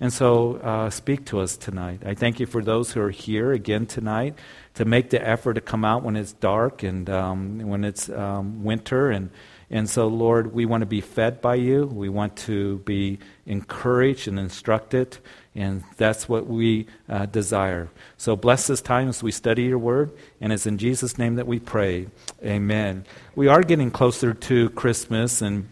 And so uh, speak to us tonight. I thank you for those who are here again tonight to make the effort to come out when it's dark and um, when it's um, winter. And, and so, Lord, we want to be fed by you. We want to be encouraged and instructed. And that's what we uh, desire. So bless this time as we study your word. And it's in Jesus' name that we pray. Amen. We are getting closer to Christmas. And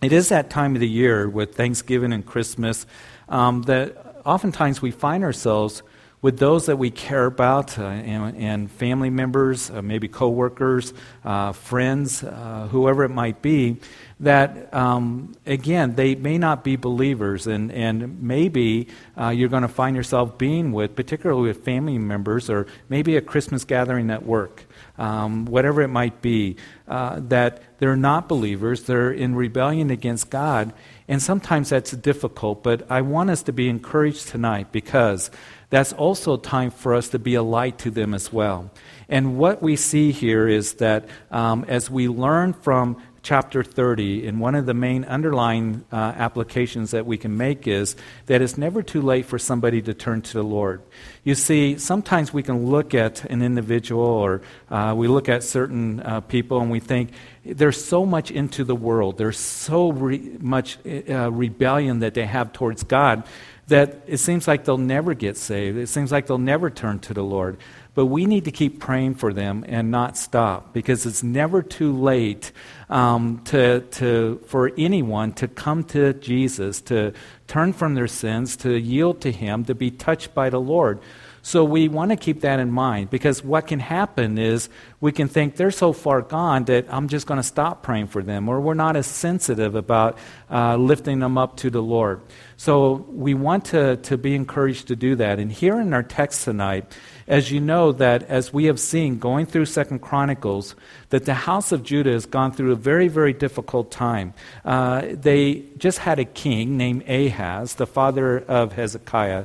it is that time of the year with Thanksgiving and Christmas um, that oftentimes we find ourselves with those that we care about uh, and, and, family members, uh, maybe coworkers, uh, friends, uh, whoever it might be, that um, again they may not be believers, and and maybe uh, you're going to find yourself being with, particularly with family members, or maybe a Christmas gathering at work. Um, whatever it might be, uh, that they're not believers, they're in rebellion against God, and sometimes that's difficult, but I want us to be encouraged tonight because that's also time for us to be a light to them as well. And what we see here is that um, as we learn from chapter 30, and one of the main underlying uh, applications that we can make is that it's never too late for somebody to turn to the Lord. You see, sometimes we can look at an individual or uh, we look at certain uh, people and we think there's so much into the world, there's so re- much uh, rebellion that they have towards God that it seems like they'll never get saved. It seems like they'll never turn to the Lord. But we need to keep praying for them and not stop because it's never too late um, to, to, for anyone to come to Jesus, to turn from their sins, to yield to Him, to be touched by the Lord. So we want to keep that in mind because what can happen is we can think they're so far gone that I'm just going to stop praying for them, or we're not as sensitive about uh, lifting them up to the Lord. So we want to, to be encouraged to do that. And here in our text tonight, as you know that as we have seen going through Second Chronicles, that the house of Judah has gone through a very, very difficult time. Uh, they just had a king named Ahaz, the father of Hezekiah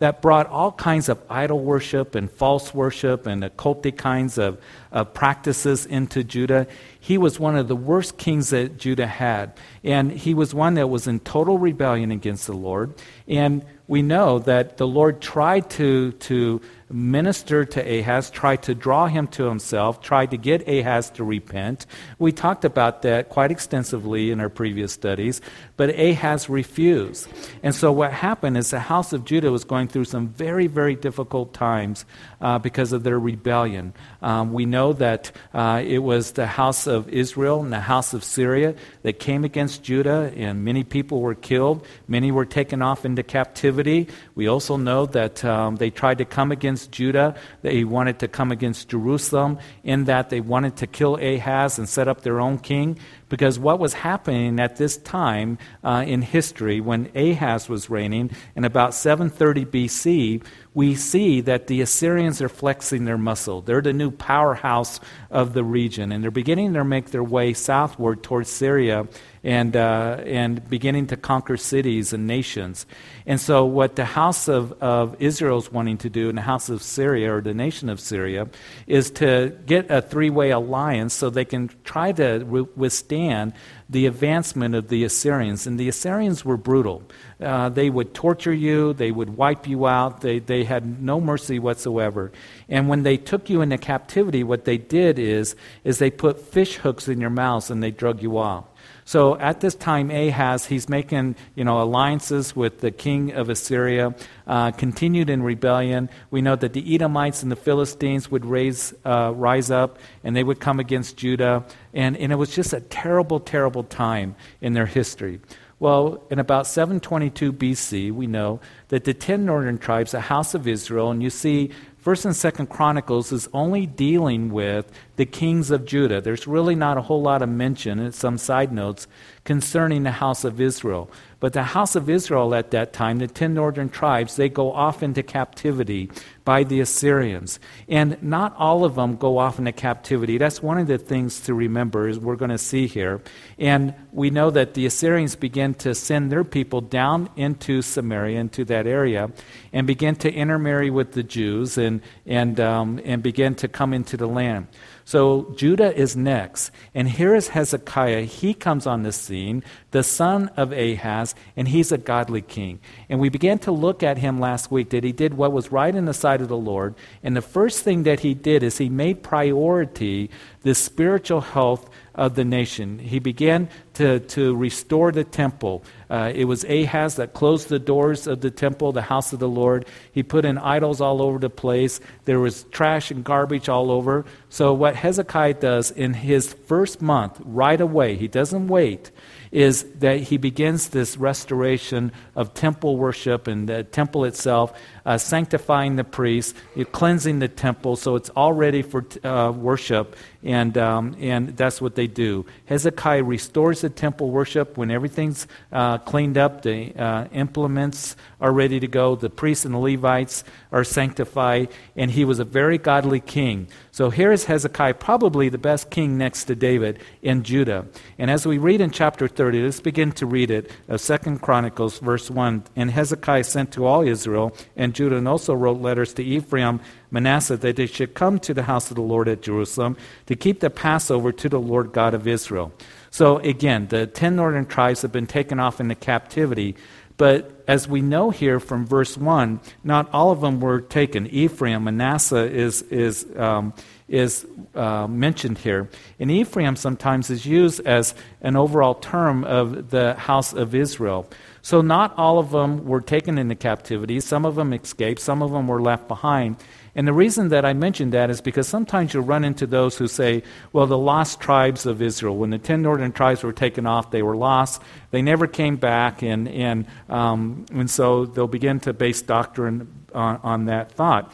that brought all kinds of idol worship and false worship and occultic kinds of, of practices into Judah. He was one of the worst kings that Judah had. And he was one that was in total rebellion against the Lord. And we know that the Lord tried to, to ministered to Ahaz, tried to draw him to himself, tried to get Ahaz to repent. We talked about that quite extensively in our previous studies, but Ahaz refused. And so what happened is the house of Judah was going through some very, very difficult times uh, because of their rebellion. Um, we know that uh, it was the house of Israel and the house of Syria that came against Judah, and many people were killed. Many were taken off into captivity. We also know that um, they tried to come against Judah. They wanted to come against Jerusalem in that they wanted to kill Ahaz and set up their own king. Because what was happening at this time uh, in history, when Ahaz was reigning in about 730 BC, we see that the Assyrians are flexing their muscle. They're the new powerhouse of the region, and they're beginning to make their way southward towards Syria and, uh, and beginning to conquer cities and nations. And so, what the house of, of Israel is wanting to do, and the house of Syria, or the nation of Syria, is to get a three way alliance so they can try to re- withstand the advancement of the Assyrians. And the Assyrians were brutal. Uh, they would torture you, they would wipe you out, they, they had no mercy whatsoever. And when they took you into captivity, what they did is, is they put fish hooks in your mouths and they drug you off. So at this time, Ahaz, he's making you know, alliances with the king of Assyria, uh, continued in rebellion. We know that the Edomites and the Philistines would raise, uh, rise up and they would come against Judah. And, and it was just a terrible, terrible time in their history. Well, in about 722 BC, we know that the ten northern tribes, the house of Israel, and you see First and Second Chronicles is only dealing with the kings of Judah. There's really not a whole lot of mention, and some side notes, concerning the house of Israel. But the house of Israel at that time, the ten northern tribes, they go off into captivity by the Assyrians. And not all of them go off into captivity. That's one of the things to remember, as we're going to see here. And we know that the Assyrians begin to send their people down into Samaria, into that area, and begin to intermarry with the Jews and, and, um, and begin to come into the land. So Judah is next. And here is Hezekiah. He comes on the scene, the son of Ahaz, and he's a godly king. And we began to look at him last week that he did what was right in the sight of the Lord. And the first thing that he did is he made priority the spiritual health of the nation. He began to, to restore the temple. Uh, it was Ahaz that closed the doors of the temple, the house of the Lord. He put in idols all over the place. There was trash and garbage all over. So, what Hezekiah does in his first month, right away, he doesn't wait, is that he begins this restoration of temple worship and the temple itself, uh, sanctifying the priests, cleansing the temple so it's all ready for uh, worship. And, um, and that's what they do. Hezekiah restores the temple worship when everything's uh, cleaned up, the uh, implements are ready to go, the priests and the Levites are sanctified, and he was a very godly king. So here is Hezekiah, probably the best king next to David in Judah. And as we read in chapter 30, let's begin to read it, of Second Chronicles, verse 1. And Hezekiah sent to all Israel and Judah, and also wrote letters to Ephraim Manasseh that they should come to the house of the Lord at Jerusalem to keep the Passover to the Lord God of Israel. So again, the ten northern tribes have been taken off into captivity, but as we know here from verse 1, not all of them were taken. Ephraim, Manasseh is, is, um, is uh, mentioned here. And Ephraim sometimes is used as an overall term of the house of Israel. So not all of them were taken into captivity. Some of them escaped, some of them were left behind. And the reason that I mention that is because sometimes you'll run into those who say, well, the lost tribes of Israel, when the ten northern tribes were taken off, they were lost. They never came back. And, and, um, and so they'll begin to base doctrine on, on that thought.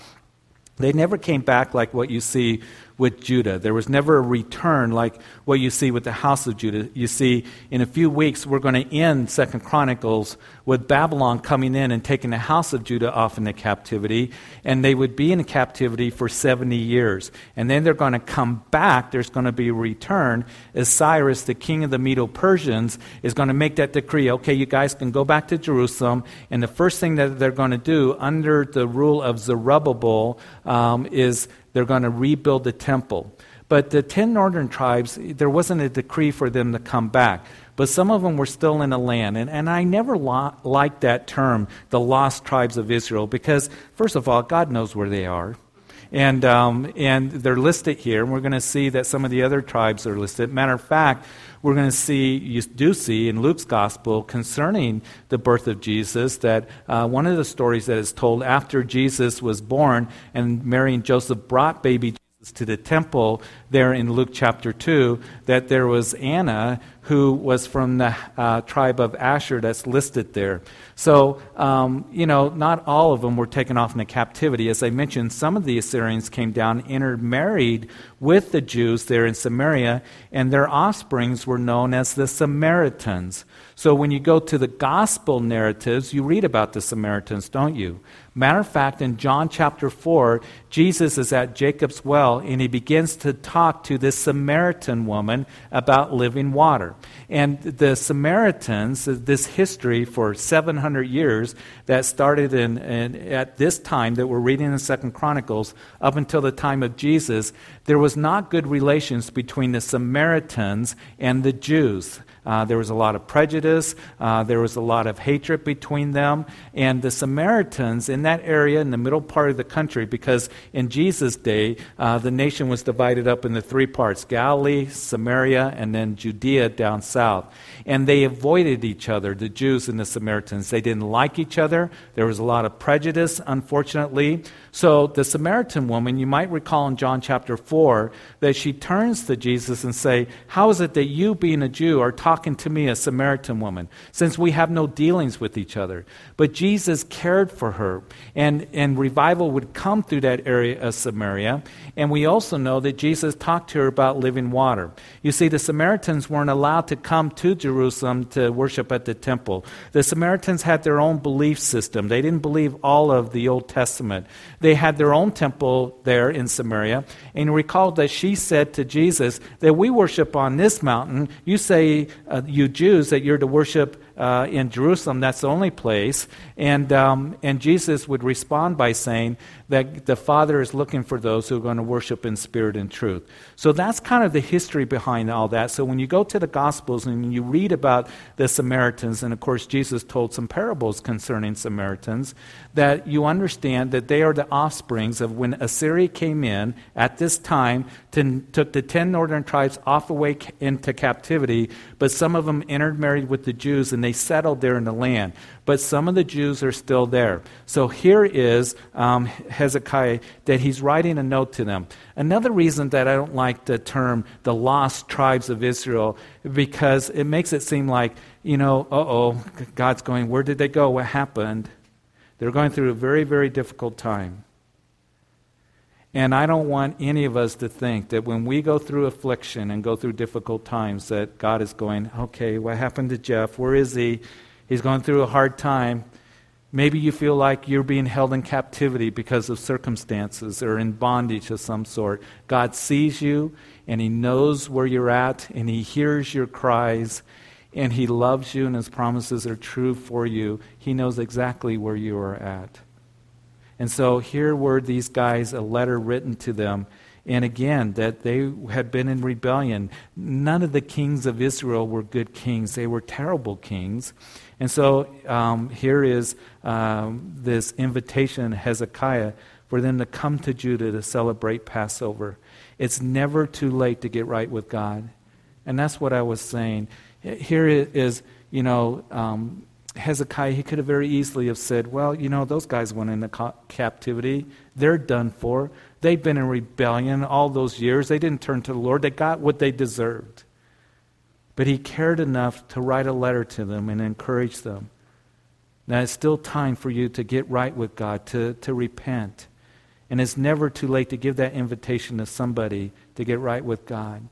They never came back like what you see with Judah. There was never a return like what you see with the house of Judah. You see, in a few weeks, we're going to end Second Chronicles with Babylon coming in and taking the house of Judah off into captivity, and they would be in captivity for 70 years. And then they're going to come back. There's going to be a return as Cyrus, the king of the Medo Persians, is going to make that decree okay, you guys can go back to Jerusalem. And the first thing that they're going to do under the rule of Zerubbabel um, is they're going to rebuild the temple. But the 10 northern tribes, there wasn't a decree for them to come back. But some of them were still in the land. And, and I never lo- liked that term, the lost tribes of Israel, because, first of all, God knows where they are. And, um, and they're listed here. And we're going to see that some of the other tribes are listed. Matter of fact, we're going to see, you do see in Luke's gospel concerning the birth of Jesus, that uh, one of the stories that is told after Jesus was born and Mary and Joseph brought baby Jesus to the temple there in Luke chapter 2, that there was Anna who was from the uh, tribe of Asher that's listed there. So, um, you know, not all of them were taken off into captivity. As I mentioned, some of the Assyrians came down, intermarried with the Jews there in Samaria, and their offsprings were known as the Samaritans. So when you go to the gospel narratives, you read about the Samaritans, don't you? Matter of fact, in John chapter 4, Jesus is at Jacob's well and he begins to talk to this Samaritan woman about living water. And the Samaritans, this history for 700 years that started in, in, at this time that we're reading in Second Chronicles up until the time of Jesus, there was not good relations between the Samaritans and the Jews. Uh, there was a lot of prejudice. Uh, there was a lot of hatred between them. And the Samaritans in that area, in the middle part of the country, because in Jesus' day, uh, the nation was divided up into three parts Galilee, Samaria, and then Judea down south. And they avoided each other, the Jews and the Samaritans. They didn't like each other. There was a lot of prejudice, unfortunately. So the Samaritan woman, you might recall in John chapter 4, that she turns to Jesus and say, How is it that you, being a Jew, are talking to me, a Samaritan woman, since we have no dealings with each other? But Jesus cared for her, and, and revival would come through that area of Samaria. And we also know that Jesus talked to her about living water. You see, the Samaritans weren't allowed to come to Jerusalem to worship at the temple. The Samaritans had their own belief system. They didn't believe all of the Old Testament. They had their own temple there in Samaria. And recall that she said to Jesus that we worship on this mountain. You say, uh, you Jews, that you're to worship uh, in Jerusalem, that's the only place. And, um, and Jesus would respond by saying that the Father is looking for those who are going to worship in spirit and truth. So that's kind of the history behind all that. So when you go to the Gospels and you read about the Samaritans, and of course, Jesus told some parables concerning Samaritans, that you understand that they are the offsprings of when Assyria came in at this time, to, took the ten northern tribes off away into captivity, but some of them intermarried with the Jews and they settled there in the land. But some of the Jews are still there. So here is um, Hezekiah that he's writing a note to them. Another reason that I don't like the term the lost tribes of Israel, because it makes it seem like, you know, uh oh, God's going, where did they go? What happened? They're going through a very, very difficult time. And I don't want any of us to think that when we go through affliction and go through difficult times, that God is going, okay, what happened to Jeff? Where is he? He's going through a hard time. Maybe you feel like you're being held in captivity because of circumstances or in bondage of some sort. God sees you and He knows where you're at and He hears your cries and He loves you and His promises are true for you, He knows exactly where you are at. And so here were these guys, a letter written to them. And again, that they had been in rebellion. None of the kings of Israel were good kings, they were terrible kings. And so um, here is um, this invitation, Hezekiah, for them to come to Judah to celebrate Passover. It's never too late to get right with God. And that's what I was saying. Here is, you know, um, Hezekiah, he could have very easily have said, well, you know, those guys went into ca- captivity. They're done for. They've been in rebellion all those years. They didn't turn to the Lord. They got what they deserved. But he cared enough to write a letter to them and encourage them. Now, it's still time for you to get right with God, to, to repent. And it's never too late to give that invitation to somebody to get right with God.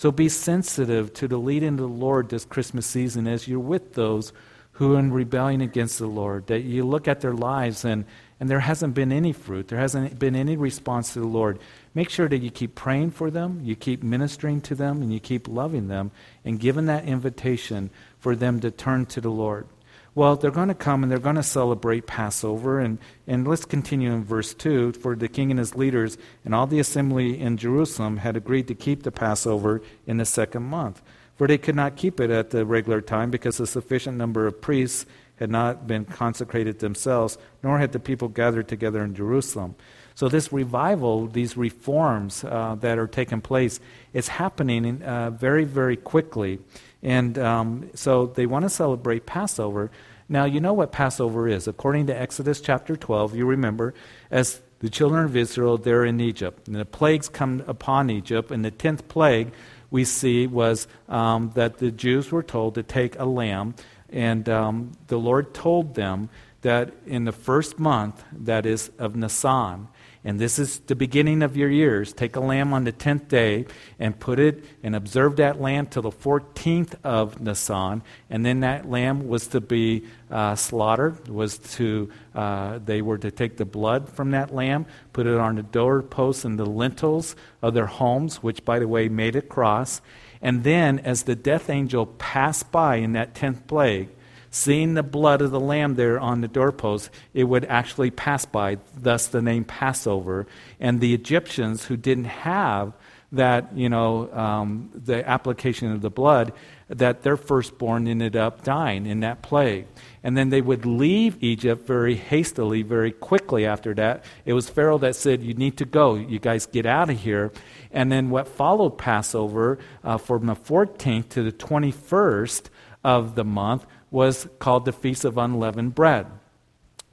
So be sensitive to the leading of the Lord this Christmas season as you're with those who are in rebellion against the Lord. That you look at their lives and, and there hasn't been any fruit, there hasn't been any response to the Lord. Make sure that you keep praying for them, you keep ministering to them, and you keep loving them and giving that invitation for them to turn to the Lord. Well, they're going to come and they're going to celebrate Passover. And, and let's continue in verse 2. For the king and his leaders and all the assembly in Jerusalem had agreed to keep the Passover in the second month. For they could not keep it at the regular time because a sufficient number of priests had not been consecrated themselves, nor had the people gathered together in Jerusalem. So, this revival, these reforms uh, that are taking place, is happening uh, very, very quickly. And um, so they want to celebrate Passover. Now, you know what Passover is. According to Exodus chapter 12, you remember, as the children of Israel, they're in Egypt. And the plagues come upon Egypt, and the tenth plague we see was um, that the Jews were told to take a lamb, and um, the Lord told them that in the first month, that is of Nisan, and this is the beginning of your years. Take a lamb on the tenth day and put it and observe that lamb till the fourteenth of Nisan, and then that lamb was to be uh, slaughtered. Was to uh, they were to take the blood from that lamb, put it on the doorposts and the lintels of their homes, which, by the way, made a cross. And then, as the death angel passed by in that tenth plague, seeing the blood of the lamb there on the doorpost, it would actually pass by, thus the name Passover. And the Egyptians who didn't have that, you know, um, the application of the blood, that their firstborn ended up dying in that plague. And then they would leave Egypt very hastily, very quickly after that. It was Pharaoh that said, You need to go. You guys get out of here. And then what followed Passover uh, from the 14th to the 21st of the month was called the Feast of Unleavened Bread.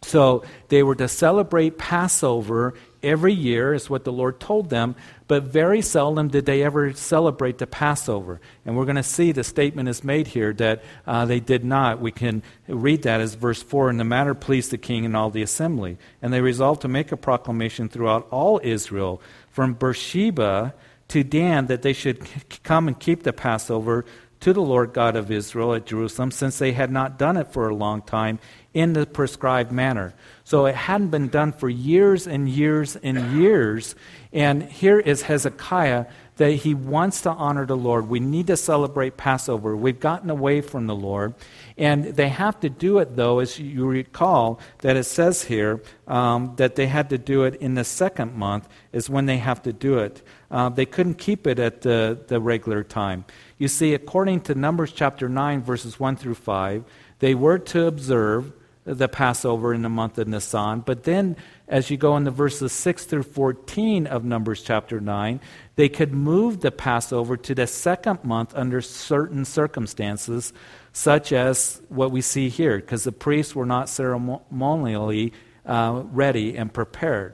So they were to celebrate Passover every year, is what the Lord told them, but very seldom did they ever celebrate the Passover. And we're going to see the statement is made here that uh, they did not. We can read that as verse 4 And the matter pleased the king and all the assembly. And they resolved to make a proclamation throughout all Israel, from Beersheba to Dan, that they should come and keep the Passover to the Lord God of Israel at Jerusalem, since they had not done it for a long time in the prescribed manner. So it hadn't been done for years and years and years. And here is Hezekiah that he wants to honor the Lord. We need to celebrate Passover. We've gotten away from the Lord. And they have to do it, though, as you recall, that it says here um, that they had to do it in the second month, is when they have to do it. Uh, they couldn't keep it at the, the regular time. You see, according to Numbers chapter 9, verses 1 through 5, they were to observe the Passover in the month of Nisan. But then, as you go into verses 6 through 14 of Numbers chapter 9, they could move the Passover to the second month under certain circumstances, such as what we see here, because the priests were not ceremonially uh, ready and prepared.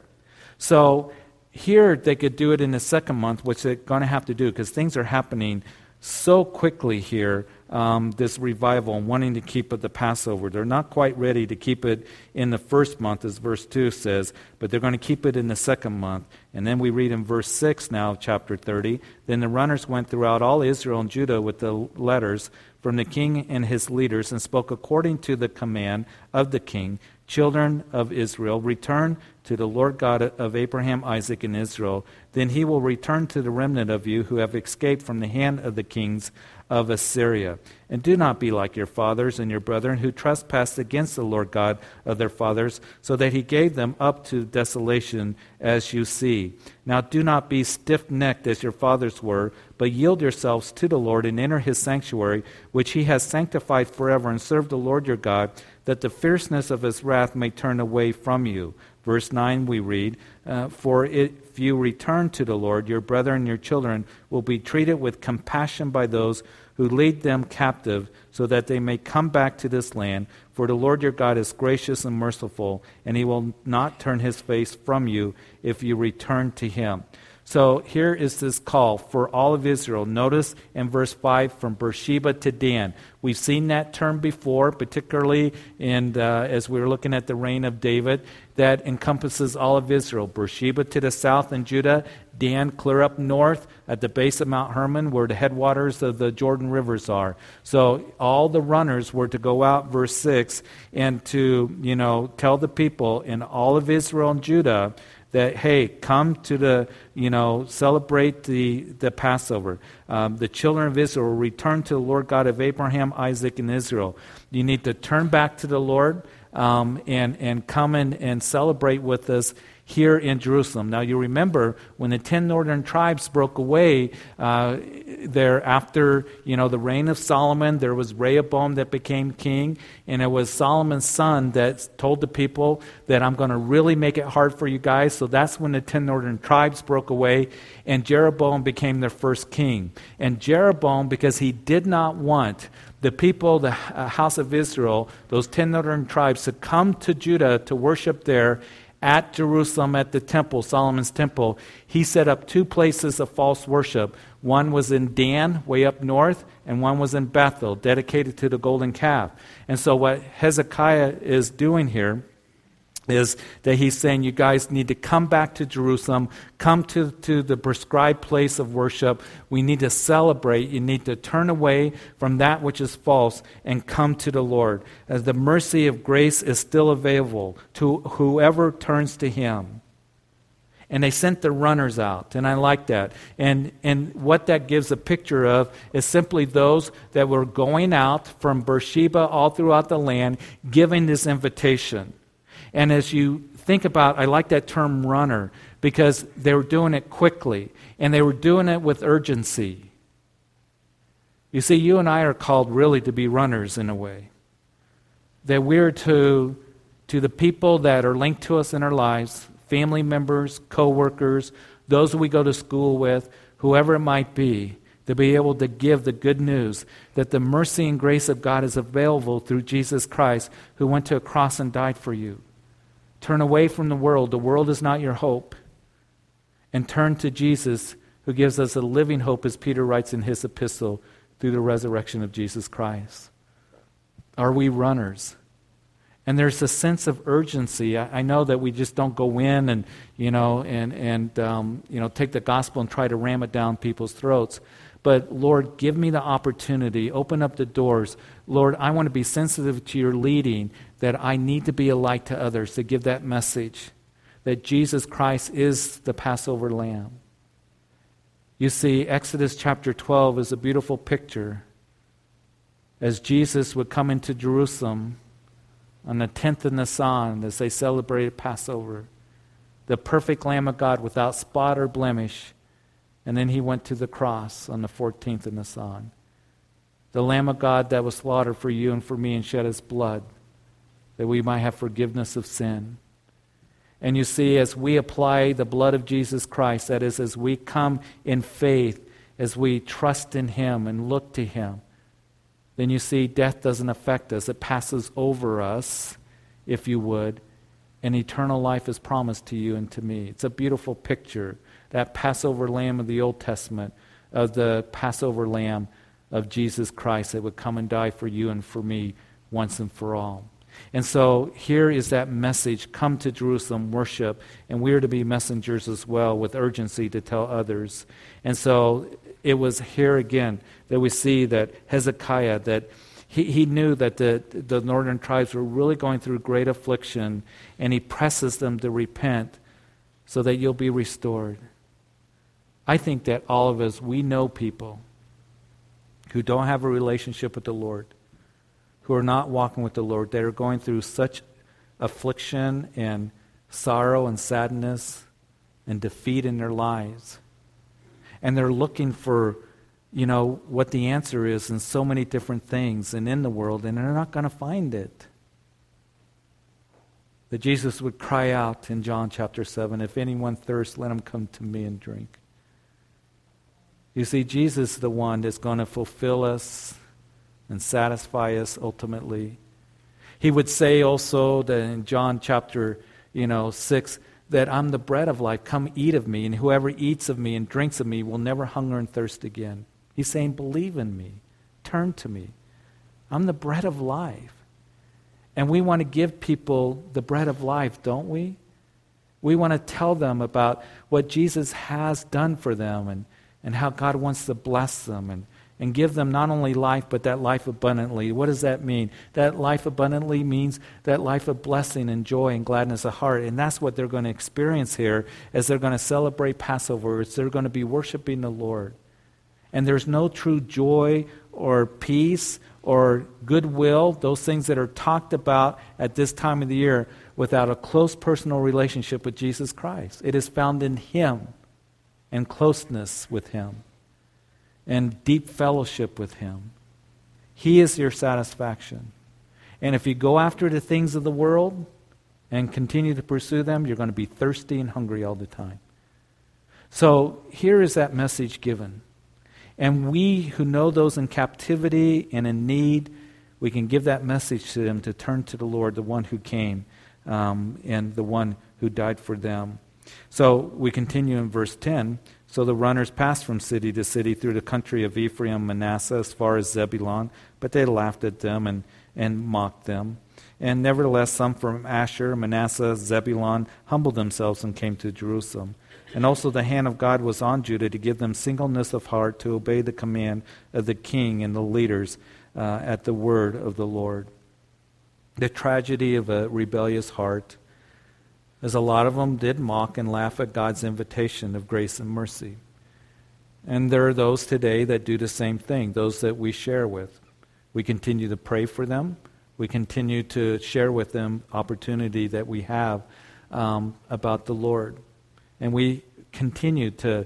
So, here they could do it in the second month, which they're going to have to do because things are happening so quickly here, um, this revival, and wanting to keep it the Passover. They're not quite ready to keep it in the first month, as verse 2 says, but they're going to keep it in the second month. And then we read in verse 6 now chapter 30 Then the runners went throughout all Israel and Judah with the letters from the king and his leaders and spoke according to the command of the king. Children of Israel, return to the Lord God of Abraham, Isaac, and Israel. Then he will return to the remnant of you who have escaped from the hand of the kings of Assyria. And do not be like your fathers and your brethren who trespassed against the Lord God of their fathers, so that he gave them up to desolation, as you see. Now do not be stiff necked as your fathers were, but yield yourselves to the Lord and enter his sanctuary, which he has sanctified forever, and serve the Lord your God, that the fierceness of his wrath may turn away from you. Verse 9 we read, uh, For if you return to the Lord, your brethren and your children will be treated with compassion by those who lead them captive, so that they may come back to this land. For the Lord your God is gracious and merciful, and he will not turn his face from you if you return to him. So here is this call for all of Israel. Notice in verse 5 from Beersheba to Dan. We've seen that term before, particularly in, uh, as we were looking at the reign of David, that encompasses all of Israel. Beersheba to the south and Judah, Dan clear up north at the base of Mount Hermon where the headwaters of the Jordan rivers are. So all the runners were to go out, verse 6, and to, you know, tell the people in all of Israel and Judah that hey come to the you know celebrate the, the passover. Um, the children of israel return to the lord god of abraham isaac and israel. You need to turn back to the lord um, and, and come in and celebrate with us here in Jerusalem. Now, you remember when the ten northern tribes broke away uh, there after you know the reign of Solomon, there was Rehoboam that became king, and it was Solomon's son that told the people that I'm going to really make it hard for you guys. So that's when the ten northern tribes broke away, and Jeroboam became their first king. And Jeroboam, because he did not want the people, the uh, house of Israel, those ten northern tribes, to come to Judah to worship there at Jerusalem at the temple, Solomon's temple, he set up two places of false worship. One was in Dan, way up north, and one was in Bethel, dedicated to the golden calf. And so, what Hezekiah is doing here is that he's saying you guys need to come back to Jerusalem, come to, to the prescribed place of worship. We need to celebrate. You need to turn away from that which is false and come to the Lord. As the mercy of grace is still available to whoever turns to him. And they sent the runners out, and I like that. And, and what that gives a picture of is simply those that were going out from Beersheba all throughout the land, giving this invitation. And as you think about, I like that term runner because they were doing it quickly and they were doing it with urgency. You see, you and I are called really to be runners in a way. That we're to, to the people that are linked to us in our lives, family members, coworkers, those we go to school with, whoever it might be, to be able to give the good news that the mercy and grace of God is available through Jesus Christ, who went to a cross and died for you. Turn away from the world. The world is not your hope. And turn to Jesus, who gives us a living hope, as Peter writes in his epistle, through the resurrection of Jesus Christ. Are we runners? And there's a sense of urgency. I, I know that we just don't go in and, you know, and, and um, you know, take the gospel and try to ram it down people's throats. But Lord, give me the opportunity, open up the doors. Lord, I want to be sensitive to your leading that I need to be a light to others to give that message that Jesus Christ is the Passover lamb. You see, Exodus chapter 12 is a beautiful picture. As Jesus would come into Jerusalem on the 10th of Nisan as they celebrated Passover, the perfect Lamb of God without spot or blemish. And then he went to the cross on the 14th of Nisan. The Lamb of God that was slaughtered for you and for me and shed his blood that we might have forgiveness of sin. And you see, as we apply the blood of Jesus Christ, that is, as we come in faith, as we trust in him and look to him, then you see death doesn't affect us. It passes over us, if you would, and eternal life is promised to you and to me. It's a beautiful picture, that Passover lamb of the Old Testament, of the Passover lamb of Jesus Christ that would come and die for you and for me once and for all. And so here is that message come to Jerusalem, worship, and we are to be messengers as well with urgency to tell others. And so it was here again that we see that Hezekiah, that he, he knew that the, the northern tribes were really going through great affliction, and he presses them to repent so that you'll be restored. I think that all of us, we know people who don't have a relationship with the Lord, who are not walking with the Lord, that are going through such affliction and sorrow and sadness and defeat in their lives. And they're looking for you know, what the answer is in so many different things and in the world, and they're not going to find it. That Jesus would cry out in John chapter 7 If anyone thirsts, let him come to me and drink. You see, Jesus is the one that's going to fulfill us and satisfy us ultimately. He would say also that in John chapter, you know, 6, that I'm the bread of life. Come eat of me, and whoever eats of me and drinks of me will never hunger and thirst again. He's saying, Believe in me, turn to me. I'm the bread of life. And we want to give people the bread of life, don't we? We want to tell them about what Jesus has done for them and, and how God wants to bless them and, and give them not only life, but that life abundantly. What does that mean? That life abundantly means that life of blessing and joy and gladness of heart. And that's what they're going to experience here as they're going to celebrate Passover. As they're going to be worshiping the Lord and there's no true joy or peace or goodwill, those things that are talked about at this time of the year, without a close personal relationship with Jesus Christ. It is found in Him and closeness with Him and deep fellowship with Him. He is your satisfaction. And if you go after the things of the world and continue to pursue them, you're going to be thirsty and hungry all the time. So here is that message given. And we who know those in captivity and in need, we can give that message to them to turn to the Lord, the one who came um, and the one who died for them. So we continue in verse 10. So the runners passed from city to city through the country of Ephraim, Manasseh, as far as Zebulun, but they laughed at them and, and mocked them. And nevertheless, some from Asher, Manasseh, Zebulun humbled themselves and came to Jerusalem. And also the hand of God was on Judah to give them singleness of heart to obey the command of the king and the leaders uh, at the word of the Lord. The tragedy of a rebellious heart is a lot of them did mock and laugh at God's invitation of grace and mercy. And there are those today that do the same thing, those that we share with. We continue to pray for them. We continue to share with them opportunity that we have um, about the Lord. And we continue to,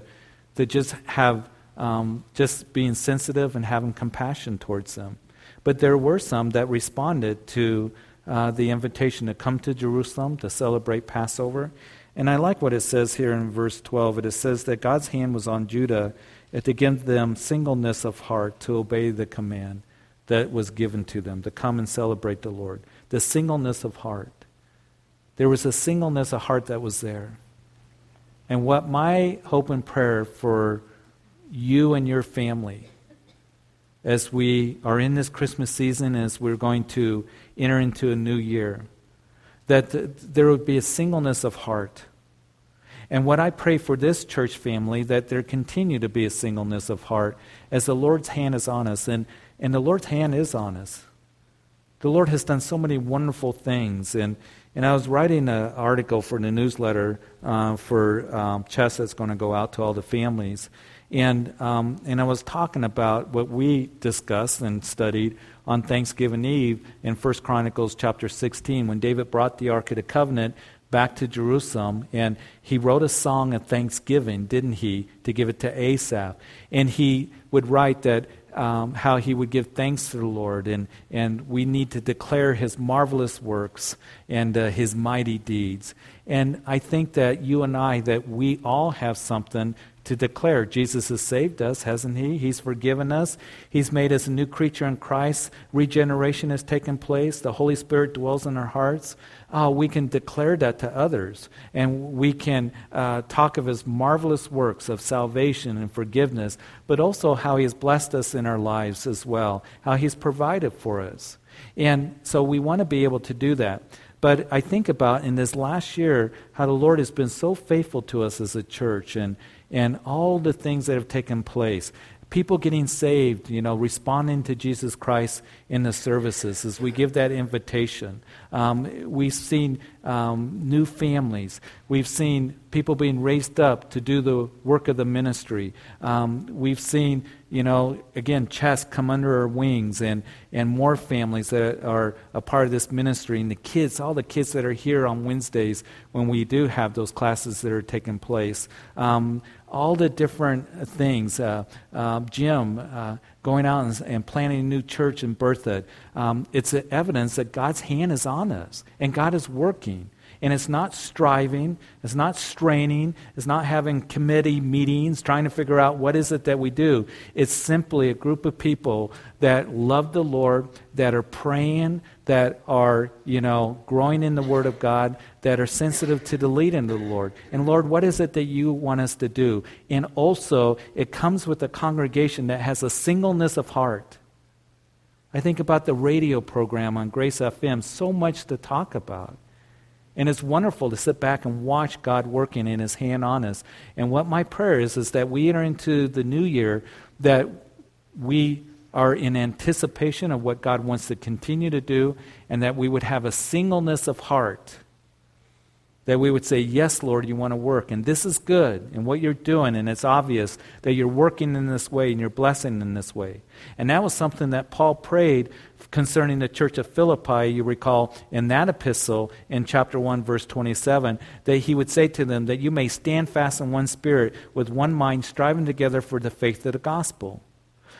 to just have, um, just being sensitive and having compassion towards them. But there were some that responded to uh, the invitation to come to Jerusalem to celebrate Passover. And I like what it says here in verse 12. It says that God's hand was on Judah to give them singleness of heart to obey the command that was given to them to come and celebrate the Lord. The singleness of heart. There was a singleness of heart that was there. And what my hope and prayer for you and your family as we are in this Christmas season, as we're going to enter into a new year, that there would be a singleness of heart. And what I pray for this church family, that there continue to be a singleness of heart as the Lord's hand is on us. And, and the Lord's hand is on us. The Lord has done so many wonderful things. And, and I was writing an article for the newsletter uh, for um, Chess that's going to go out to all the families. And, um, and I was talking about what we discussed and studied on Thanksgiving Eve in 1 Chronicles chapter 16 when David brought the Ark of the Covenant back to Jerusalem and he wrote a song of thanksgiving, didn't he, to give it to Asaph. And he would write that um, how he would give thanks to the Lord, and, and we need to declare his marvelous works and uh, his mighty deeds. And I think that you and I, that we all have something to declare. Jesus has saved us, hasn't he? He's forgiven us. He's made us a new creature in Christ. Regeneration has taken place. The Holy Spirit dwells in our hearts. Oh, we can declare that to others. And we can uh, talk of his marvelous works of salvation and forgiveness, but also how he has blessed us in our lives as well, how he's provided for us. And so we want to be able to do that. But I think about in this last year how the Lord has been so faithful to us as a church and, and all the things that have taken place. People getting saved, you know, responding to Jesus Christ in the services as we give that invitation. Um, we've seen um, new families. We've seen people being raised up to do the work of the ministry. Um, we've seen, you know, again, Chess come under our wings and, and more families that are a part of this ministry. And the kids, all the kids that are here on Wednesdays when we do have those classes that are taking place. Um, all the different things. Uh, uh, Jim uh, going out and, and, planting a new church in Berthoud. Um, it's evidence that God's hand is on us and God is working. And it's not striving, it's not straining, it's not having committee meetings trying to figure out what is it that we do. It's simply a group of people that love the Lord, that are praying, that are, you know, growing in the Word of God, that are sensitive to the leading of the Lord. And Lord, what is it that you want us to do? And also, it comes with a congregation that has a singleness of heart. I think about the radio program on Grace FM, so much to talk about. And it's wonderful to sit back and watch God working in His hand on us. And what my prayer is, is that we enter into the new year, that we are in anticipation of what God wants to continue to do, and that we would have a singleness of heart that we would say, Yes, Lord, you want to work. And this is good. And what you're doing, and it's obvious that you're working in this way and you're blessing in this way. And that was something that Paul prayed concerning the church of Philippi, you recall in that epistle in chapter 1, verse 27, that he would say to them, That you may stand fast in one spirit, with one mind, striving together for the faith of the gospel.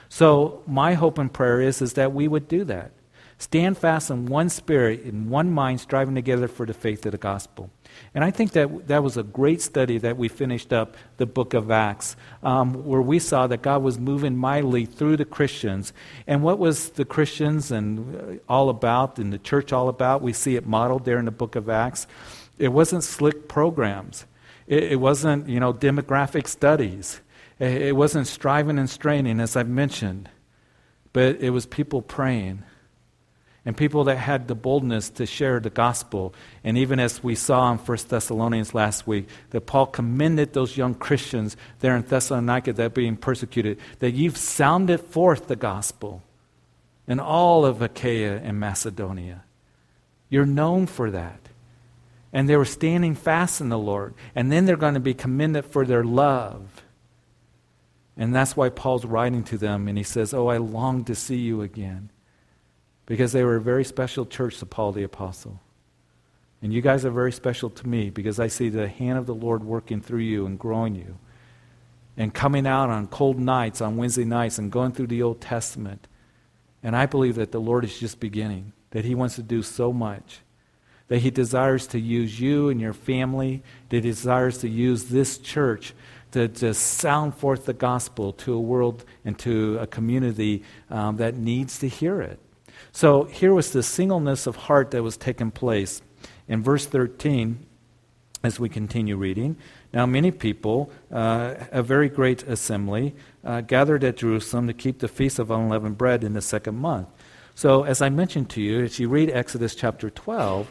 So, my hope and prayer is, is that we would do that. Stand fast in one spirit, in one mind, striving together for the faith of the gospel. And I think that that was a great study that we finished up the book of Acts, um, where we saw that God was moving mightily through the Christians. And what was the Christians and uh, all about, and the church all about? We see it modeled there in the book of Acts. It wasn't slick programs. It, it wasn't, you know, demographic studies. It, it wasn't striving and straining, as I've mentioned. But it was people praying and people that had the boldness to share the gospel. And even as we saw in 1 Thessalonians last week, that Paul commended those young Christians there in Thessalonica that being persecuted, that you've sounded forth the gospel in all of Achaia and Macedonia. You're known for that. And they were standing fast in the Lord. And then they're going to be commended for their love. And that's why Paul's writing to them, and he says, Oh, I long to see you again because they were a very special church to Paul the Apostle. And you guys are very special to me because I see the hand of the Lord working through you and growing you. And coming out on cold nights, on Wednesday nights, and going through the Old Testament. And I believe that the Lord is just beginning, that He wants to do so much, that He desires to use you and your family, that He desires to use this church to just sound forth the gospel to a world and to a community um, that needs to hear it. So here was the singleness of heart that was taking place. In verse 13, as we continue reading, now many people, uh, a very great assembly, uh, gathered at Jerusalem to keep the feast of unleavened bread in the second month. So, as I mentioned to you, as you read Exodus chapter 12,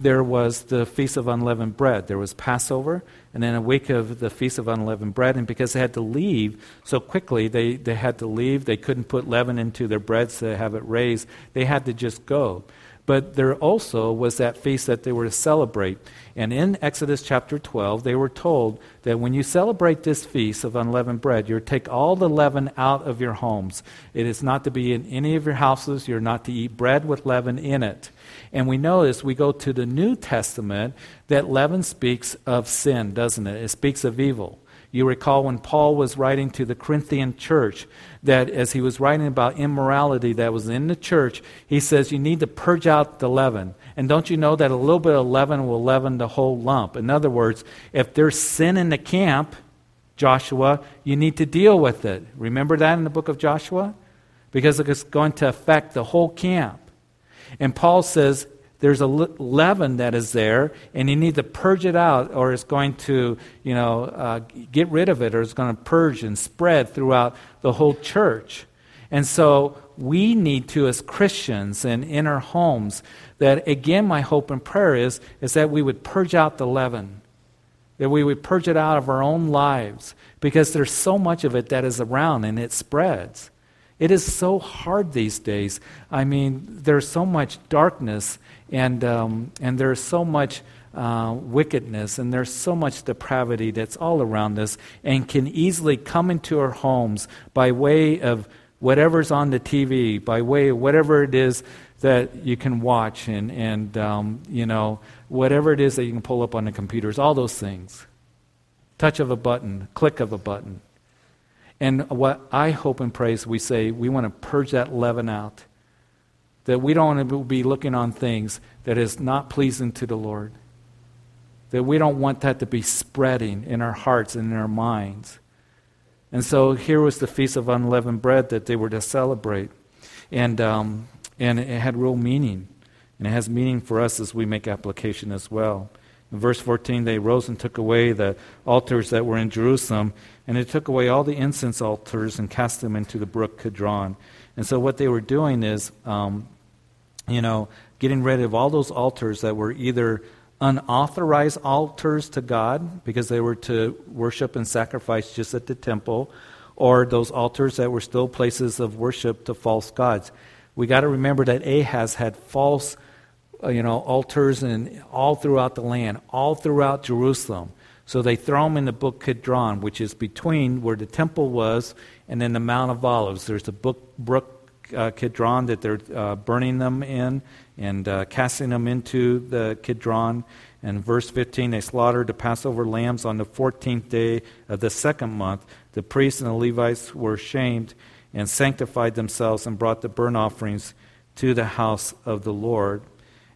there was the Feast of Unleavened Bread. There was Passover, and then a week of the Feast of Unleavened Bread. And because they had to leave so quickly, they, they had to leave. They couldn't put leaven into their breads to have it raised. They had to just go. but there also was that feast that they were to celebrate. And in Exodus chapter 12, they were told that when you celebrate this feast of unleavened bread, you're to take all the leaven out of your homes. It is not to be in any of your houses. You're not to eat bread with leaven in it. And we notice we go to the New Testament that leaven speaks of sin, doesn't it? It speaks of evil. You recall when Paul was writing to the Corinthian church that as he was writing about immorality that was in the church, he says you need to purge out the leaven. And don't you know that a little bit of leaven will leaven the whole lump? In other words, if there's sin in the camp, Joshua, you need to deal with it. Remember that in the book of Joshua? Because it's going to affect the whole camp. And Paul says there's a leaven that is there, and you need to purge it out, or it's going to, you know, uh, get rid of it, or it's going to purge and spread throughout the whole church. And so we need to, as Christians and in our homes, that again, my hope and prayer is, is that we would purge out the leaven, that we would purge it out of our own lives, because there's so much of it that is around and it spreads. It is so hard these days. I mean, there's so much darkness and, um, and there's so much uh, wickedness and there's so much depravity that's all around us and can easily come into our homes by way of whatever's on the TV, by way of whatever it is that you can watch and, and um, you know, whatever it is that you can pull up on the computers, all those things. Touch of a button, click of a button. And what I hope and pray is we say we want to purge that leaven out. That we don't want to be looking on things that is not pleasing to the Lord. That we don't want that to be spreading in our hearts and in our minds. And so here was the Feast of Unleavened Bread that they were to celebrate. And, um, and it had real meaning. And it has meaning for us as we make application as well. In verse 14, they rose and took away the altars that were in Jerusalem, and they took away all the incense altars and cast them into the brook Kidron. And so, what they were doing is, um, you know, getting rid of all those altars that were either unauthorized altars to God, because they were to worship and sacrifice just at the temple, or those altars that were still places of worship to false gods. We got to remember that Ahaz had false you know, altars and all throughout the land, all throughout Jerusalem. So they throw them in the book Kidron, which is between where the temple was and then the Mount of Olives. There's the book, brook uh, Kidron that they're uh, burning them in and uh, casting them into the Kidron. And verse 15, they slaughtered the Passover lambs on the 14th day of the second month. The priests and the Levites were shamed and sanctified themselves and brought the burnt offerings to the house of the Lord.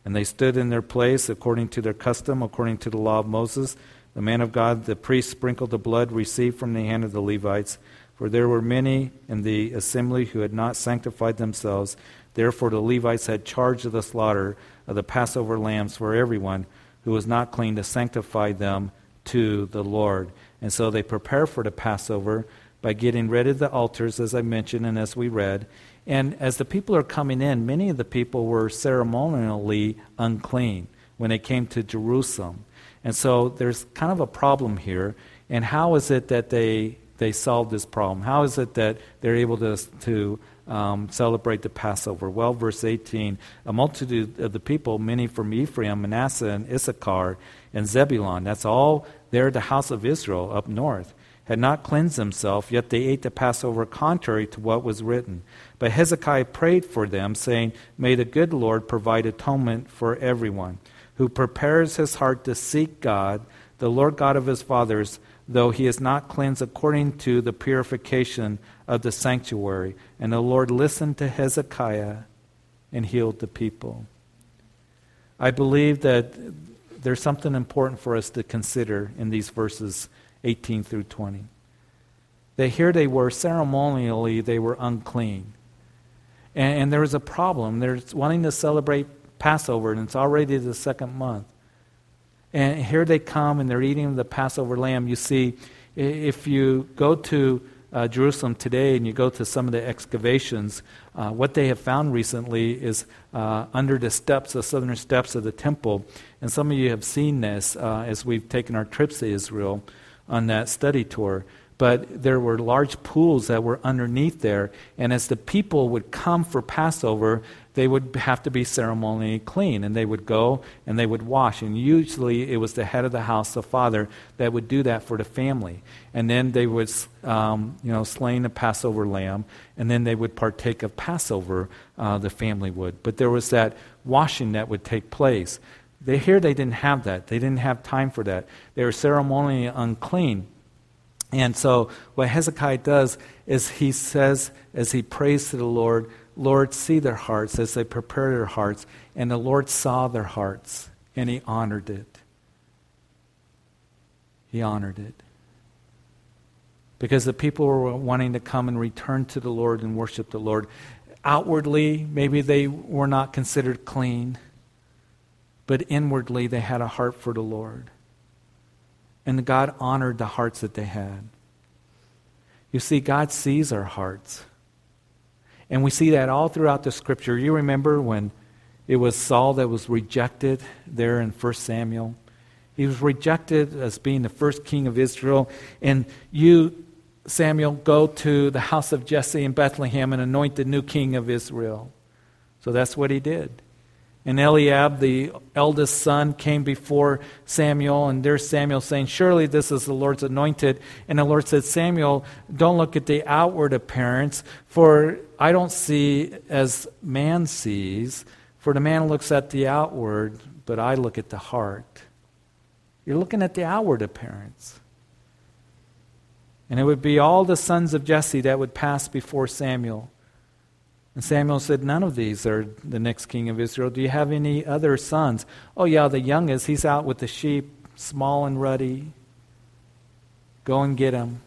And they stood in their place according to their custom, according to the law of Moses. The man of God, the priest, sprinkled the blood received from the hand of the Levites. For there were many in the assembly who had not sanctified themselves. Therefore, the Levites had charge of the slaughter of the Passover lambs for everyone who was not clean to sanctify them to the Lord. And so they prepare for the Passover by getting rid of the altars, as I mentioned and as we read, and as the people are coming in, many of the people were ceremonially unclean when they came to Jerusalem. And so there's kind of a problem here. And how is it that they, they solve this problem? How is it that they're able to, to um, celebrate the Passover? Well, verse 18 a multitude of the people, many from Ephraim, Manasseh, and Issachar, and Zebulun, that's all there, the house of Israel up north had not cleansed themselves, yet they ate the Passover contrary to what was written. But Hezekiah prayed for them, saying, May the good Lord provide atonement for everyone who prepares his heart to seek God, the Lord God of his fathers, though he is not cleansed according to the purification of the sanctuary. And the Lord listened to Hezekiah and healed the people. I believe that there's something important for us to consider in these verses 18 through 20. That here they were, ceremonially, they were unclean. And, and there was a problem. They're wanting to celebrate Passover, and it's already the second month. And here they come, and they're eating the Passover lamb. You see, if you go to uh, Jerusalem today and you go to some of the excavations, uh, what they have found recently is uh, under the steps, the southern steps of the temple, and some of you have seen this uh, as we've taken our trips to Israel on that study tour. But there were large pools that were underneath there. And as the people would come for Passover, they would have to be ceremonially clean. And they would go and they would wash. And usually it was the head of the house, the father, that would do that for the family. And then they would, um, you know, slain a Passover lamb. And then they would partake of Passover, uh, the family would. But there was that washing that would take place. They, here they didn't have that. They didn't have time for that. They were ceremonially unclean. And so, what Hezekiah does is he says, as he prays to the Lord, Lord, see their hearts as they prepare their hearts. And the Lord saw their hearts, and he honored it. He honored it. Because the people were wanting to come and return to the Lord and worship the Lord. Outwardly, maybe they were not considered clean, but inwardly, they had a heart for the Lord. And God honored the hearts that they had. You see, God sees our hearts. And we see that all throughout the scripture. You remember when it was Saul that was rejected there in 1 Samuel? He was rejected as being the first king of Israel. And you, Samuel, go to the house of Jesse in Bethlehem and anoint the new king of Israel. So that's what he did. And Eliab, the eldest son, came before Samuel, and there's Samuel saying, Surely this is the Lord's anointed. And the Lord said, Samuel, don't look at the outward appearance, for I don't see as man sees, for the man looks at the outward, but I look at the heart. You're looking at the outward appearance. And it would be all the sons of Jesse that would pass before Samuel. And Samuel said, None of these are the next king of Israel. Do you have any other sons? Oh, yeah, the youngest. He's out with the sheep, small and ruddy. Go and get him.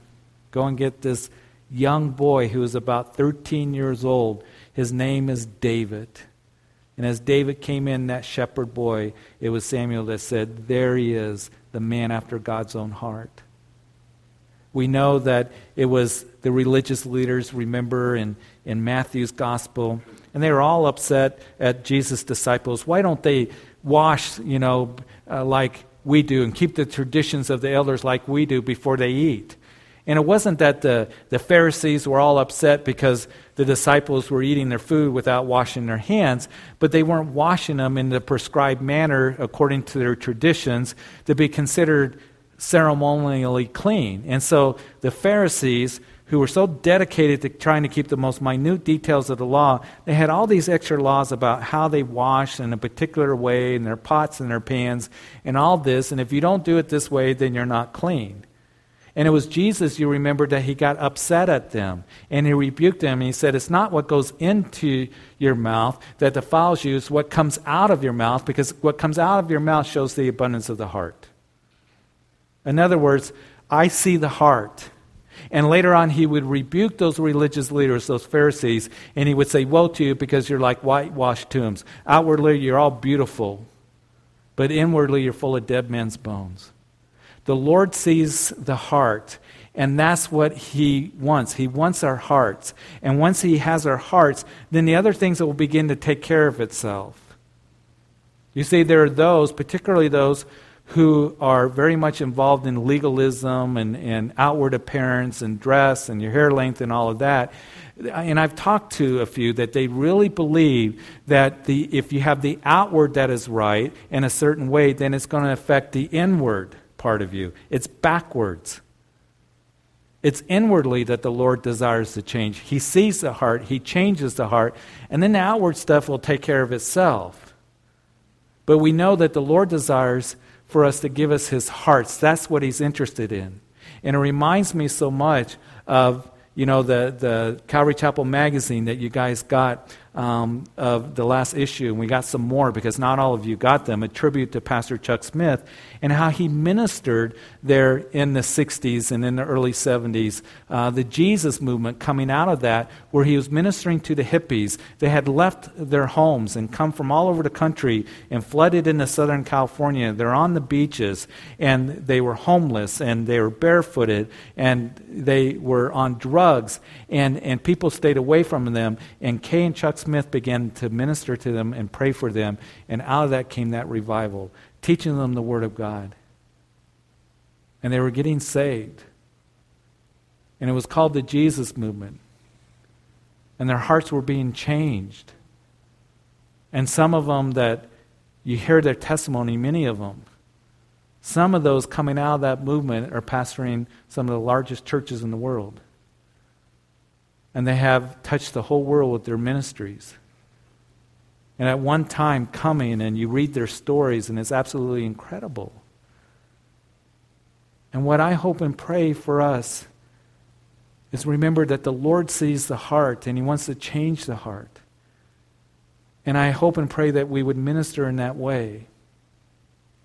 Go and get this young boy who is about 13 years old. His name is David. And as David came in, that shepherd boy, it was Samuel that said, There he is, the man after God's own heart. We know that it was the religious leaders, remember, in, in Matthew's gospel, and they were all upset at Jesus' disciples. Why don't they wash, you know, uh, like we do and keep the traditions of the elders like we do before they eat? And it wasn't that the, the Pharisees were all upset because the disciples were eating their food without washing their hands, but they weren't washing them in the prescribed manner according to their traditions to be considered ceremonially clean. And so the Pharisees, who were so dedicated to trying to keep the most minute details of the law, they had all these extra laws about how they wash in a particular way in their pots and their pans and all this. And if you don't do it this way, then you're not clean. And it was Jesus, you remember, that he got upset at them. And he rebuked them. And he said, It's not what goes into your mouth that defiles you, it's what comes out of your mouth, because what comes out of your mouth shows the abundance of the heart. In other words, I see the heart. And later on, he would rebuke those religious leaders, those Pharisees, and he would say, Woe to you because you're like whitewashed tombs. Outwardly, you're all beautiful, but inwardly, you're full of dead men's bones. The Lord sees the heart, and that's what he wants. He wants our hearts. And once he has our hearts, then the other things will begin to take care of itself. You see, there are those, particularly those who are very much involved in legalism and, and outward appearance and dress and your hair length and all of that. And I've talked to a few that they really believe that the, if you have the outward that is right in a certain way, then it's going to affect the inward part of you. It's backwards. It's inwardly that the Lord desires to change. He sees the heart, He changes the heart, and then the outward stuff will take care of itself. But we know that the Lord desires for us to give us his hearts. That's what he's interested in. And it reminds me so much of, you know, the, the Calvary Chapel magazine that you guys got um, of the last issue, and we got some more because not all of you got them, a tribute to Pastor Chuck Smith and how he ministered there in the 60s and in the early 70s. Uh, the Jesus movement coming out of that, where he was ministering to the hippies. They had left their homes and come from all over the country and flooded into Southern California. They're on the beaches and they were homeless and they were barefooted and they were on drugs and, and people stayed away from them. And Kay and Chuck Smith began to minister to them and pray for them. And out of that came that revival, teaching them the Word of God. And they were getting saved. And it was called the Jesus movement. And their hearts were being changed. And some of them that you hear their testimony, many of them, some of those coming out of that movement are pastoring some of the largest churches in the world. And they have touched the whole world with their ministries. And at one time coming, and you read their stories, and it's absolutely incredible. And what I hope and pray for us is remember that the Lord sees the heart, and He wants to change the heart. And I hope and pray that we would minister in that way.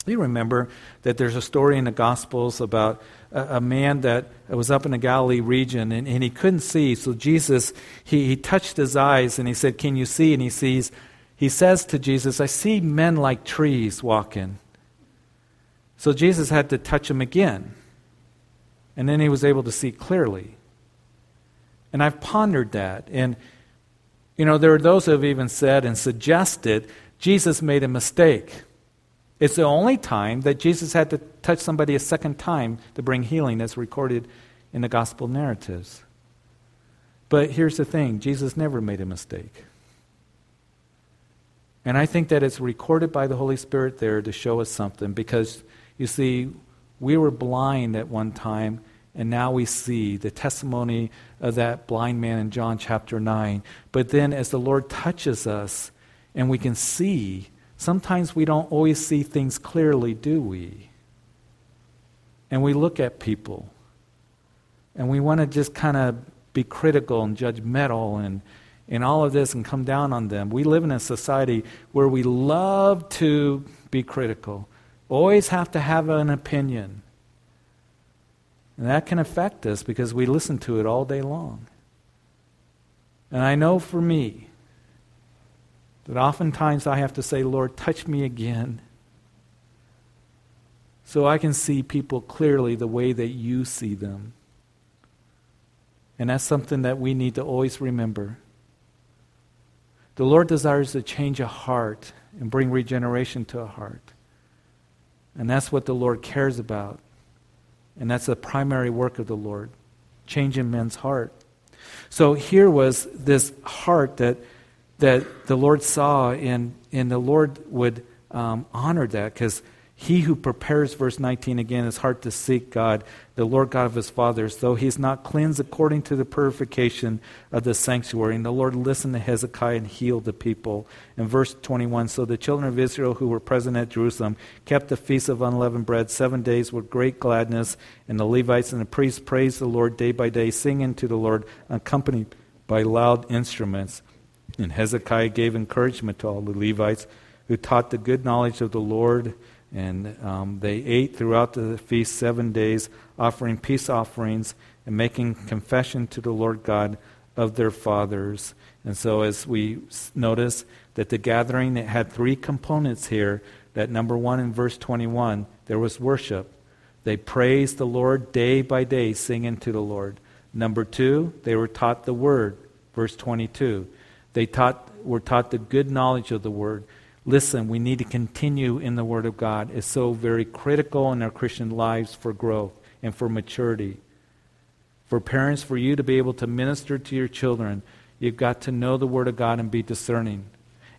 You remember that there's a story in the Gospels about a, a man that was up in the Galilee region and, and he couldn't see. So Jesus, he, he touched his eyes and he said, Can you see? And he sees, he says to Jesus, I see men like trees walking. So Jesus had to touch him again. And then he was able to see clearly. And I've pondered that. And, you know, there are those who have even said and suggested Jesus made a mistake. It's the only time that Jesus had to touch somebody a second time to bring healing, as recorded in the gospel narratives. But here's the thing Jesus never made a mistake. And I think that it's recorded by the Holy Spirit there to show us something because, you see, we were blind at one time, and now we see the testimony of that blind man in John chapter 9. But then, as the Lord touches us and we can see, Sometimes we don't always see things clearly, do we? And we look at people and we want to just kind of be critical and judgmental and, and all of this and come down on them. We live in a society where we love to be critical, always have to have an opinion. And that can affect us because we listen to it all day long. And I know for me, that oftentimes I have to say, Lord, touch me again. So I can see people clearly the way that you see them. And that's something that we need to always remember. The Lord desires to change a heart and bring regeneration to a heart. And that's what the Lord cares about. And that's the primary work of the Lord, changing men's heart. So here was this heart that that the Lord saw, and, and the Lord would um, honor that because he who prepares, verse 19 again, his heart to seek God, the Lord God of his fathers, though he is not cleansed according to the purification of the sanctuary. And the Lord listened to Hezekiah and healed the people. In verse 21, so the children of Israel who were present at Jerusalem kept the feast of unleavened bread seven days with great gladness. And the Levites and the priests praised the Lord day by day, singing to the Lord, accompanied by loud instruments. And Hezekiah gave encouragement to all the Levites who taught the good knowledge of the Lord. And um, they ate throughout the feast seven days, offering peace offerings and making confession to the Lord God of their fathers. And so, as we notice that the gathering it had three components here. That number one in verse 21, there was worship. They praised the Lord day by day, singing to the Lord. Number two, they were taught the word, verse 22. They taught, were taught the good knowledge of the Word. Listen, we need to continue in the Word of God. It's so very critical in our Christian lives for growth and for maturity. For parents, for you to be able to minister to your children, you've got to know the Word of God and be discerning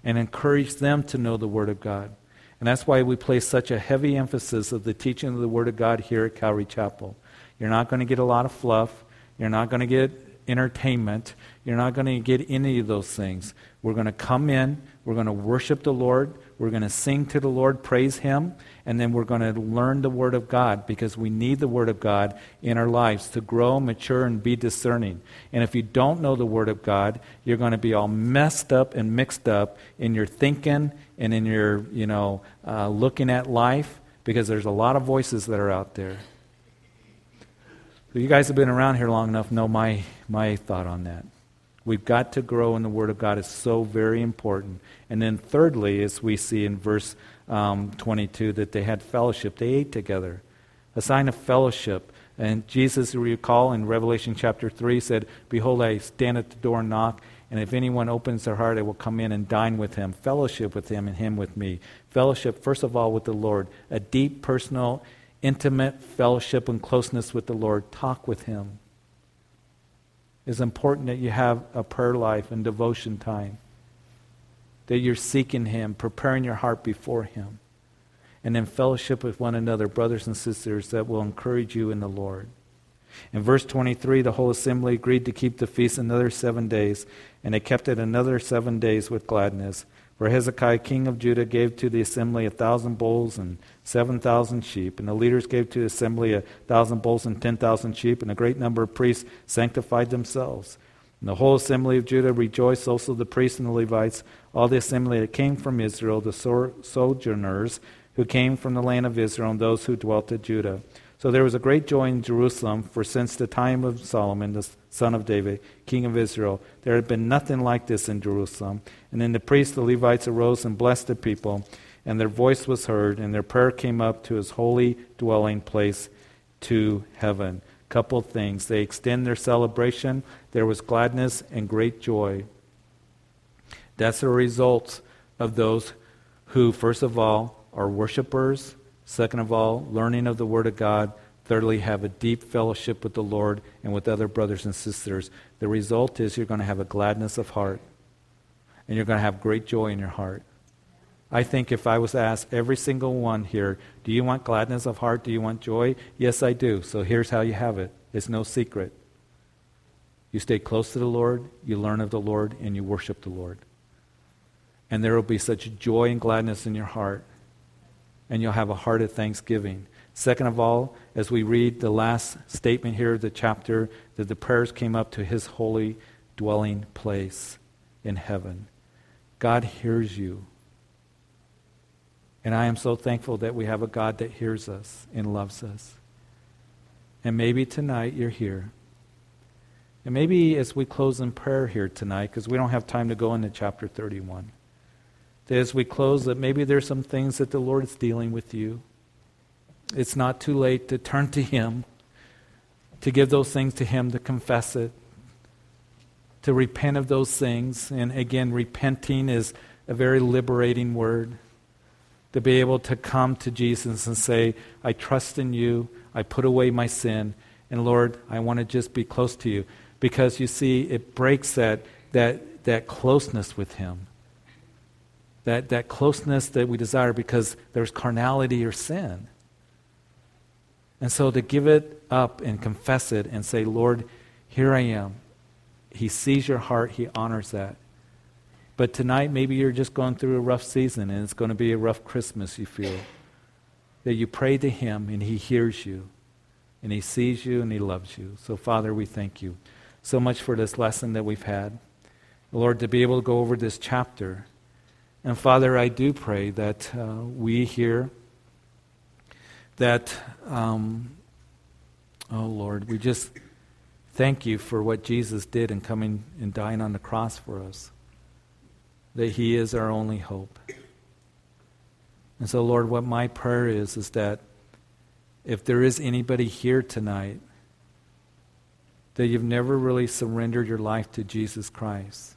and encourage them to know the Word of God. And that's why we place such a heavy emphasis of the teaching of the Word of God here at Calvary Chapel. You're not going to get a lot of fluff. You're not going to get entertainment. You're not going to get any of those things. We're going to come in, we're going to worship the Lord, we're going to sing to the Lord, praise Him, and then we're going to learn the Word of God because we need the Word of God in our lives to grow, mature, and be discerning. And if you don't know the Word of God, you're going to be all messed up and mixed up in your thinking and in your, you know, uh, looking at life because there's a lot of voices that are out there. So you guys have been around here long enough know my, my thought on that. We've got to grow in the Word of God. It's so very important. And then, thirdly, as we see in verse um, 22, that they had fellowship. They ate together. A sign of fellowship. And Jesus, you recall in Revelation chapter 3, said, Behold, I stand at the door and knock, and if anyone opens their heart, I will come in and dine with him, fellowship with him, and him with me. Fellowship, first of all, with the Lord, a deep personal intimate fellowship and closeness with the Lord. Talk with Him. It's important that you have a prayer life and devotion time, that you're seeking Him, preparing your heart before Him, and in fellowship with one another, brothers and sisters, that will encourage you in the Lord. In verse 23, the whole assembly agreed to keep the feast another seven days, and they kept it another seven days with gladness. For Hezekiah, king of Judah, gave to the assembly a thousand bulls and seven thousand sheep. And the leaders gave to the assembly a thousand bulls and ten thousand sheep. And a great number of priests sanctified themselves. And the whole assembly of Judah rejoiced, also the priests and the Levites, all the assembly that came from Israel, the sojourners who came from the land of Israel, and those who dwelt at Judah. So there was a great joy in Jerusalem, for since the time of Solomon, the son of David, king of Israel, there had been nothing like this in Jerusalem. And then the priests, the Levites, arose and blessed the people, and their voice was heard, and their prayer came up to his holy dwelling place to heaven. Couple things. They extend their celebration. There was gladness and great joy. That's a result of those who, first of all, are worshipers Second of all, learning of the Word of God. Thirdly, have a deep fellowship with the Lord and with other brothers and sisters. The result is you're going to have a gladness of heart and you're going to have great joy in your heart. I think if I was asked every single one here, do you want gladness of heart? Do you want joy? Yes, I do. So here's how you have it it's no secret. You stay close to the Lord, you learn of the Lord, and you worship the Lord. And there will be such joy and gladness in your heart and you'll have a heart of thanksgiving. Second of all, as we read the last statement here of the chapter, that the prayers came up to his holy dwelling place in heaven. God hears you. And I am so thankful that we have a God that hears us and loves us. And maybe tonight you're here. And maybe as we close in prayer here tonight, because we don't have time to go into chapter 31 that as we close, that maybe there's some things that the Lord is dealing with you. It's not too late to turn to Him, to give those things to Him, to confess it, to repent of those things. And again, repenting is a very liberating word. To be able to come to Jesus and say, I trust in you, I put away my sin, and Lord, I want to just be close to you. Because you see, it breaks that, that, that closeness with Him that, that closeness that we desire because there's carnality or sin. And so to give it up and confess it and say, Lord, here I am. He sees your heart, He honors that. But tonight, maybe you're just going through a rough season and it's going to be a rough Christmas, you feel. That you pray to Him and He hears you and He sees you and He loves you. So, Father, we thank you so much for this lesson that we've had. Lord, to be able to go over this chapter and Father, I do pray that uh, we here, that, um, oh Lord, we just thank you for what Jesus did in coming and dying on the cross for us, that He is our only hope. And so, Lord, what my prayer is, is that if there is anybody here tonight that you've never really surrendered your life to Jesus Christ,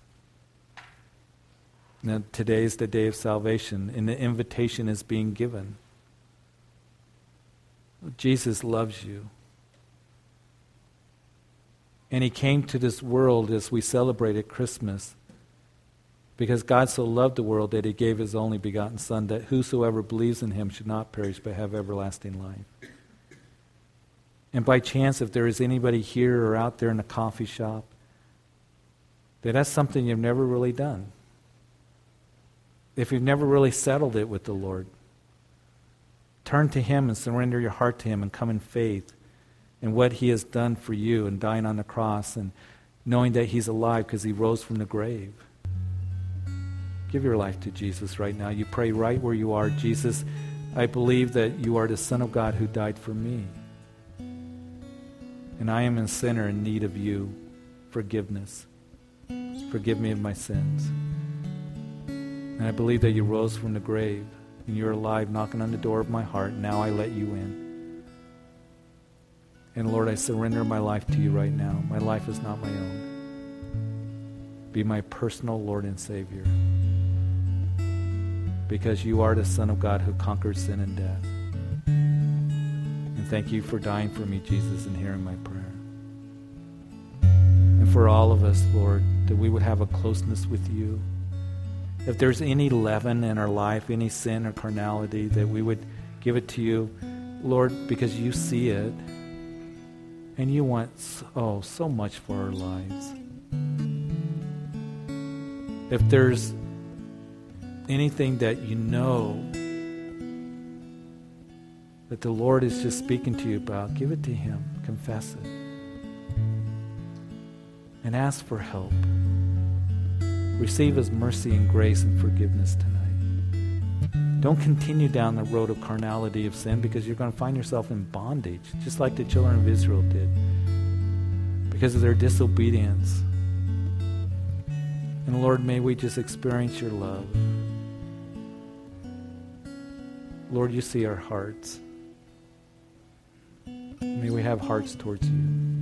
now, today is the day of salvation, and the invitation is being given. Jesus loves you. And he came to this world as we celebrated Christmas because God so loved the world that he gave his only begotten Son, that whosoever believes in him should not perish but have everlasting life. And by chance, if there is anybody here or out there in a coffee shop, that that's something you've never really done if you've never really settled it with the Lord, turn to Him and surrender your heart to Him and come in faith in what He has done for you and dying on the cross and knowing that He's alive because He rose from the grave. Give your life to Jesus right now. You pray right where you are. Jesus, I believe that you are the Son of God who died for me. And I am a sinner in need of you. Forgiveness. Forgive me of my sins. And I believe that you rose from the grave and you're alive knocking on the door of my heart. Now I let you in. And Lord, I surrender my life to you right now. My life is not my own. Be my personal Lord and Savior. Because you are the Son of God who conquers sin and death. And thank you for dying for me, Jesus, and hearing my prayer. And for all of us, Lord, that we would have a closeness with you. If there's any leaven in our life, any sin or carnality, that we would give it to you, Lord, because you see it. And you want, oh, so much for our lives. If there's anything that you know that the Lord is just speaking to you about, give it to Him. Confess it. And ask for help. Receive His mercy and grace and forgiveness tonight. Don't continue down the road of carnality of sin because you're going to find yourself in bondage, just like the children of Israel did, because of their disobedience. And Lord, may we just experience your love. Lord, you see our hearts. May we have hearts towards you.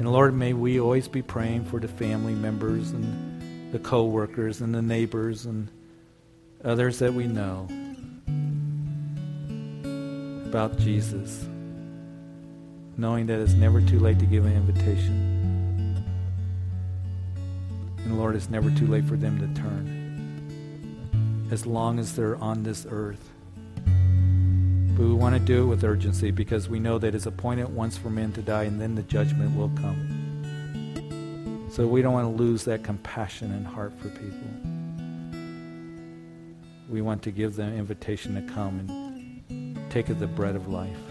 And Lord, may we always be praying for the family members and the co workers and the neighbors and others that we know about Jesus, knowing that it's never too late to give an invitation. And Lord, it's never too late for them to turn as long as they're on this earth. But we want to do it with urgency because we know that it's appointed once for men to die and then the judgment will come. So we don't want to lose that compassion and heart for people. We want to give them invitation to come and take of the bread of life.